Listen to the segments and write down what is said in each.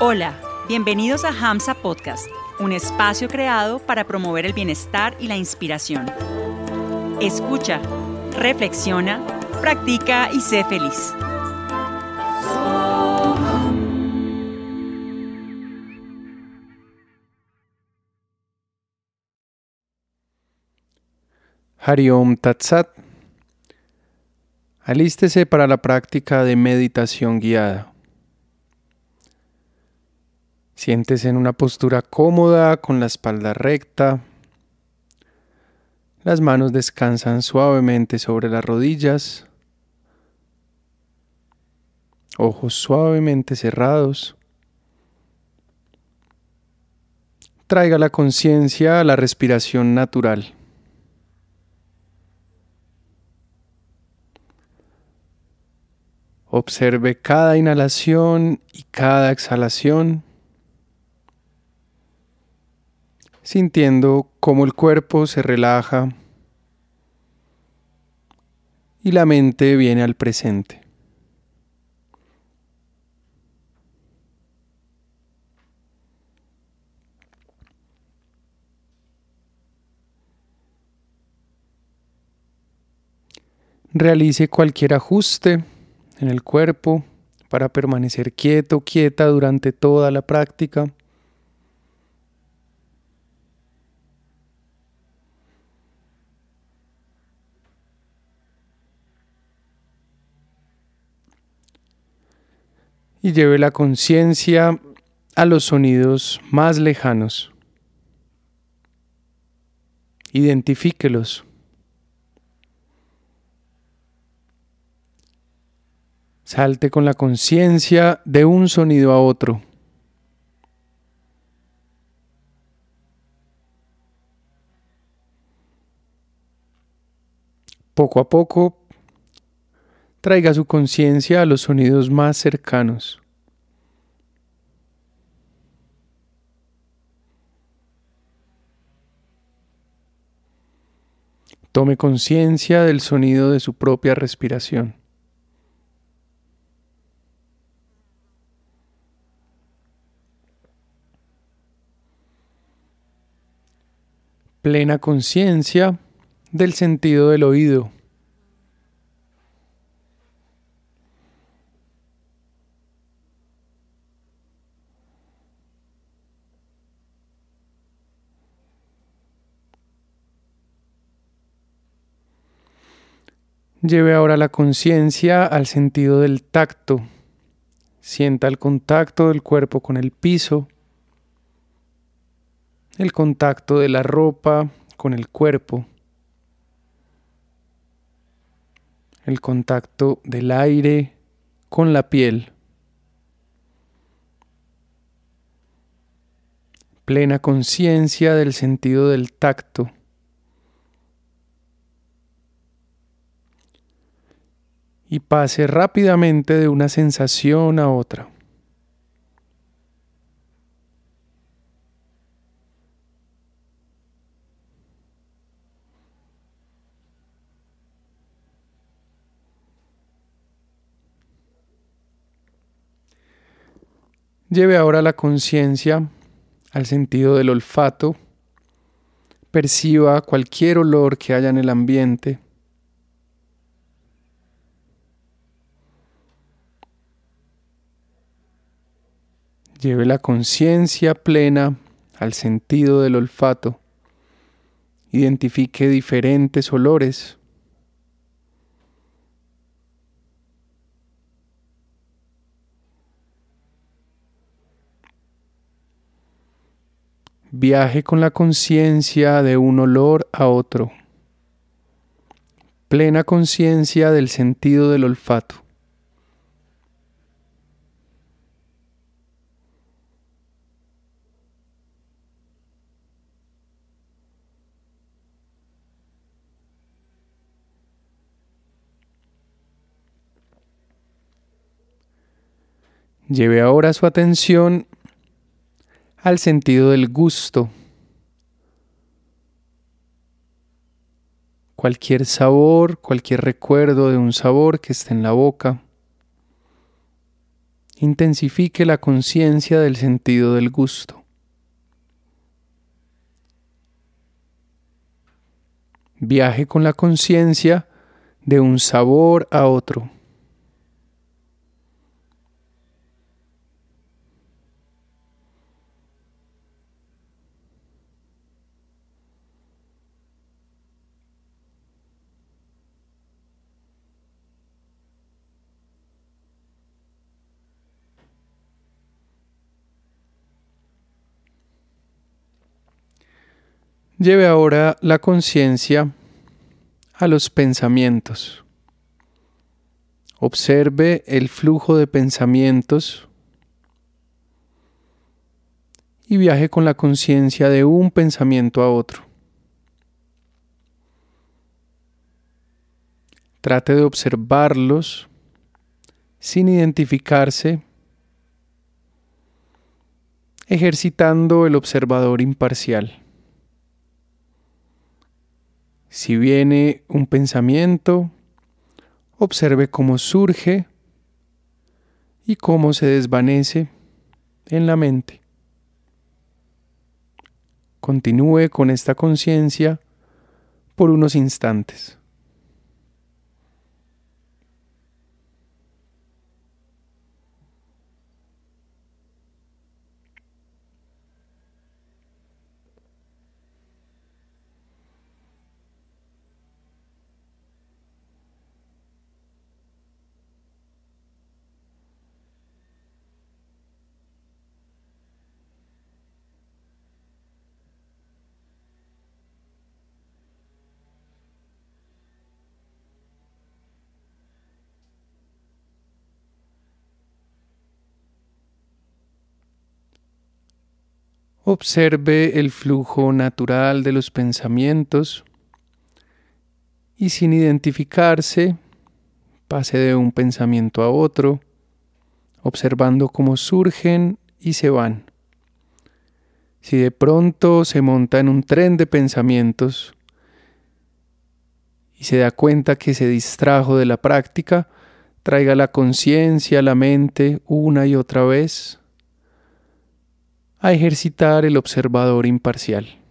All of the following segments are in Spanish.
Hola, bienvenidos a Hamsa Podcast, un espacio creado para promover el bienestar y la inspiración. Escucha, reflexiona, practica y sé feliz. Hariom Tatsat. Alístese para la práctica de meditación guiada. Siéntese en una postura cómoda con la espalda recta. Las manos descansan suavemente sobre las rodillas. Ojos suavemente cerrados. Traiga la conciencia a la respiración natural. Observe cada inhalación y cada exhalación, sintiendo cómo el cuerpo se relaja y la mente viene al presente. Realice cualquier ajuste en el cuerpo para permanecer quieto, quieta durante toda la práctica. Y lleve la conciencia a los sonidos más lejanos. Identifíquelos. Salte con la conciencia de un sonido a otro. Poco a poco, traiga su conciencia a los sonidos más cercanos. Tome conciencia del sonido de su propia respiración. plena conciencia del sentido del oído. Lleve ahora la conciencia al sentido del tacto. Sienta el contacto del cuerpo con el piso el contacto de la ropa con el cuerpo, el contacto del aire con la piel, plena conciencia del sentido del tacto. Y pase rápidamente de una sensación a otra. Lleve ahora la conciencia al sentido del olfato. Perciba cualquier olor que haya en el ambiente. Lleve la conciencia plena al sentido del olfato. Identifique diferentes olores. Viaje con la conciencia de un olor a otro. Plena conciencia del sentido del olfato. Lleve ahora su atención al sentido del gusto. Cualquier sabor, cualquier recuerdo de un sabor que esté en la boca. intensifique la conciencia del sentido del gusto. Viaje con la conciencia de un sabor a otro. Lleve ahora la conciencia a los pensamientos. Observe el flujo de pensamientos y viaje con la conciencia de un pensamiento a otro. Trate de observarlos sin identificarse, ejercitando el observador imparcial. Si viene un pensamiento, observe cómo surge y cómo se desvanece en la mente. Continúe con esta conciencia por unos instantes. Observe el flujo natural de los pensamientos y sin identificarse, pase de un pensamiento a otro, observando cómo surgen y se van. Si de pronto se monta en un tren de pensamientos y se da cuenta que se distrajo de la práctica, traiga la conciencia a la mente una y otra vez a ejercitar el observador imparcial.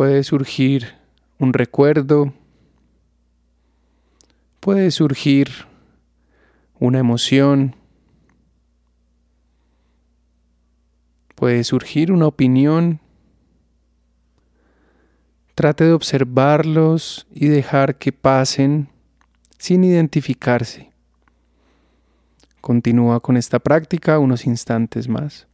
Puede surgir un recuerdo, puede surgir una emoción, puede surgir una opinión. Trate de observarlos y dejar que pasen sin identificarse. Continúa con esta práctica unos instantes más.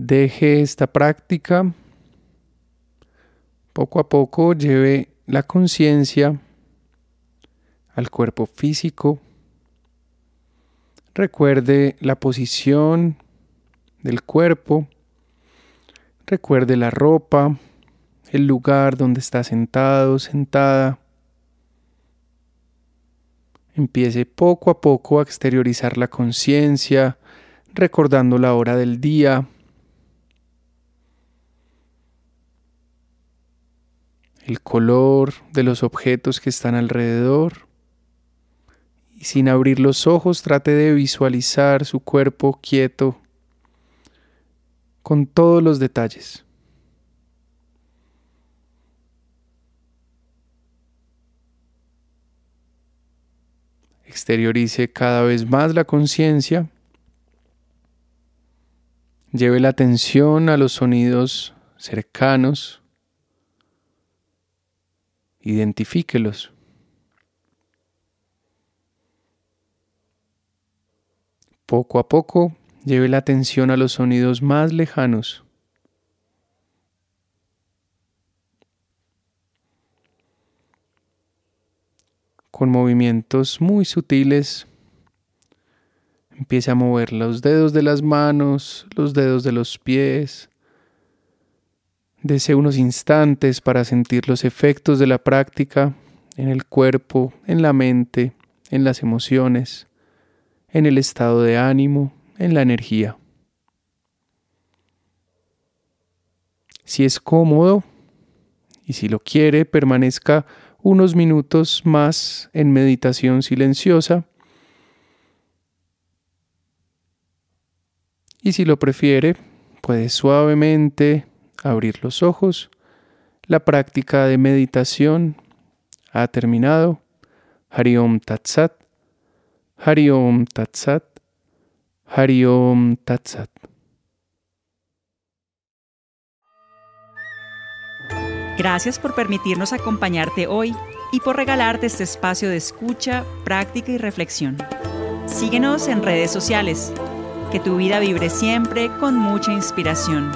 Deje esta práctica. Poco a poco lleve la conciencia al cuerpo físico. Recuerde la posición del cuerpo. Recuerde la ropa, el lugar donde está sentado, sentada. Empiece poco a poco a exteriorizar la conciencia, recordando la hora del día. El color de los objetos que están alrededor. Y sin abrir los ojos trate de visualizar su cuerpo quieto con todos los detalles. Exteriorice cada vez más la conciencia. Lleve la atención a los sonidos cercanos. Identifíquelos. Poco a poco, lleve la atención a los sonidos más lejanos. con movimientos muy sutiles. Empiece a mover los dedos de las manos, los dedos de los pies. Dese unos instantes para sentir los efectos de la práctica en el cuerpo, en la mente, en las emociones, en el estado de ánimo, en la energía. Si es cómodo y si lo quiere, permanezca unos minutos más en meditación silenciosa. Y si lo prefiere, puede suavemente abrir los ojos. La práctica de meditación ha terminado. Hariom Tatsat. Hariom Tatsat. Hariom Tatsat. Gracias por permitirnos acompañarte hoy y por regalarte este espacio de escucha, práctica y reflexión. Síguenos en redes sociales. Que tu vida vibre siempre con mucha inspiración.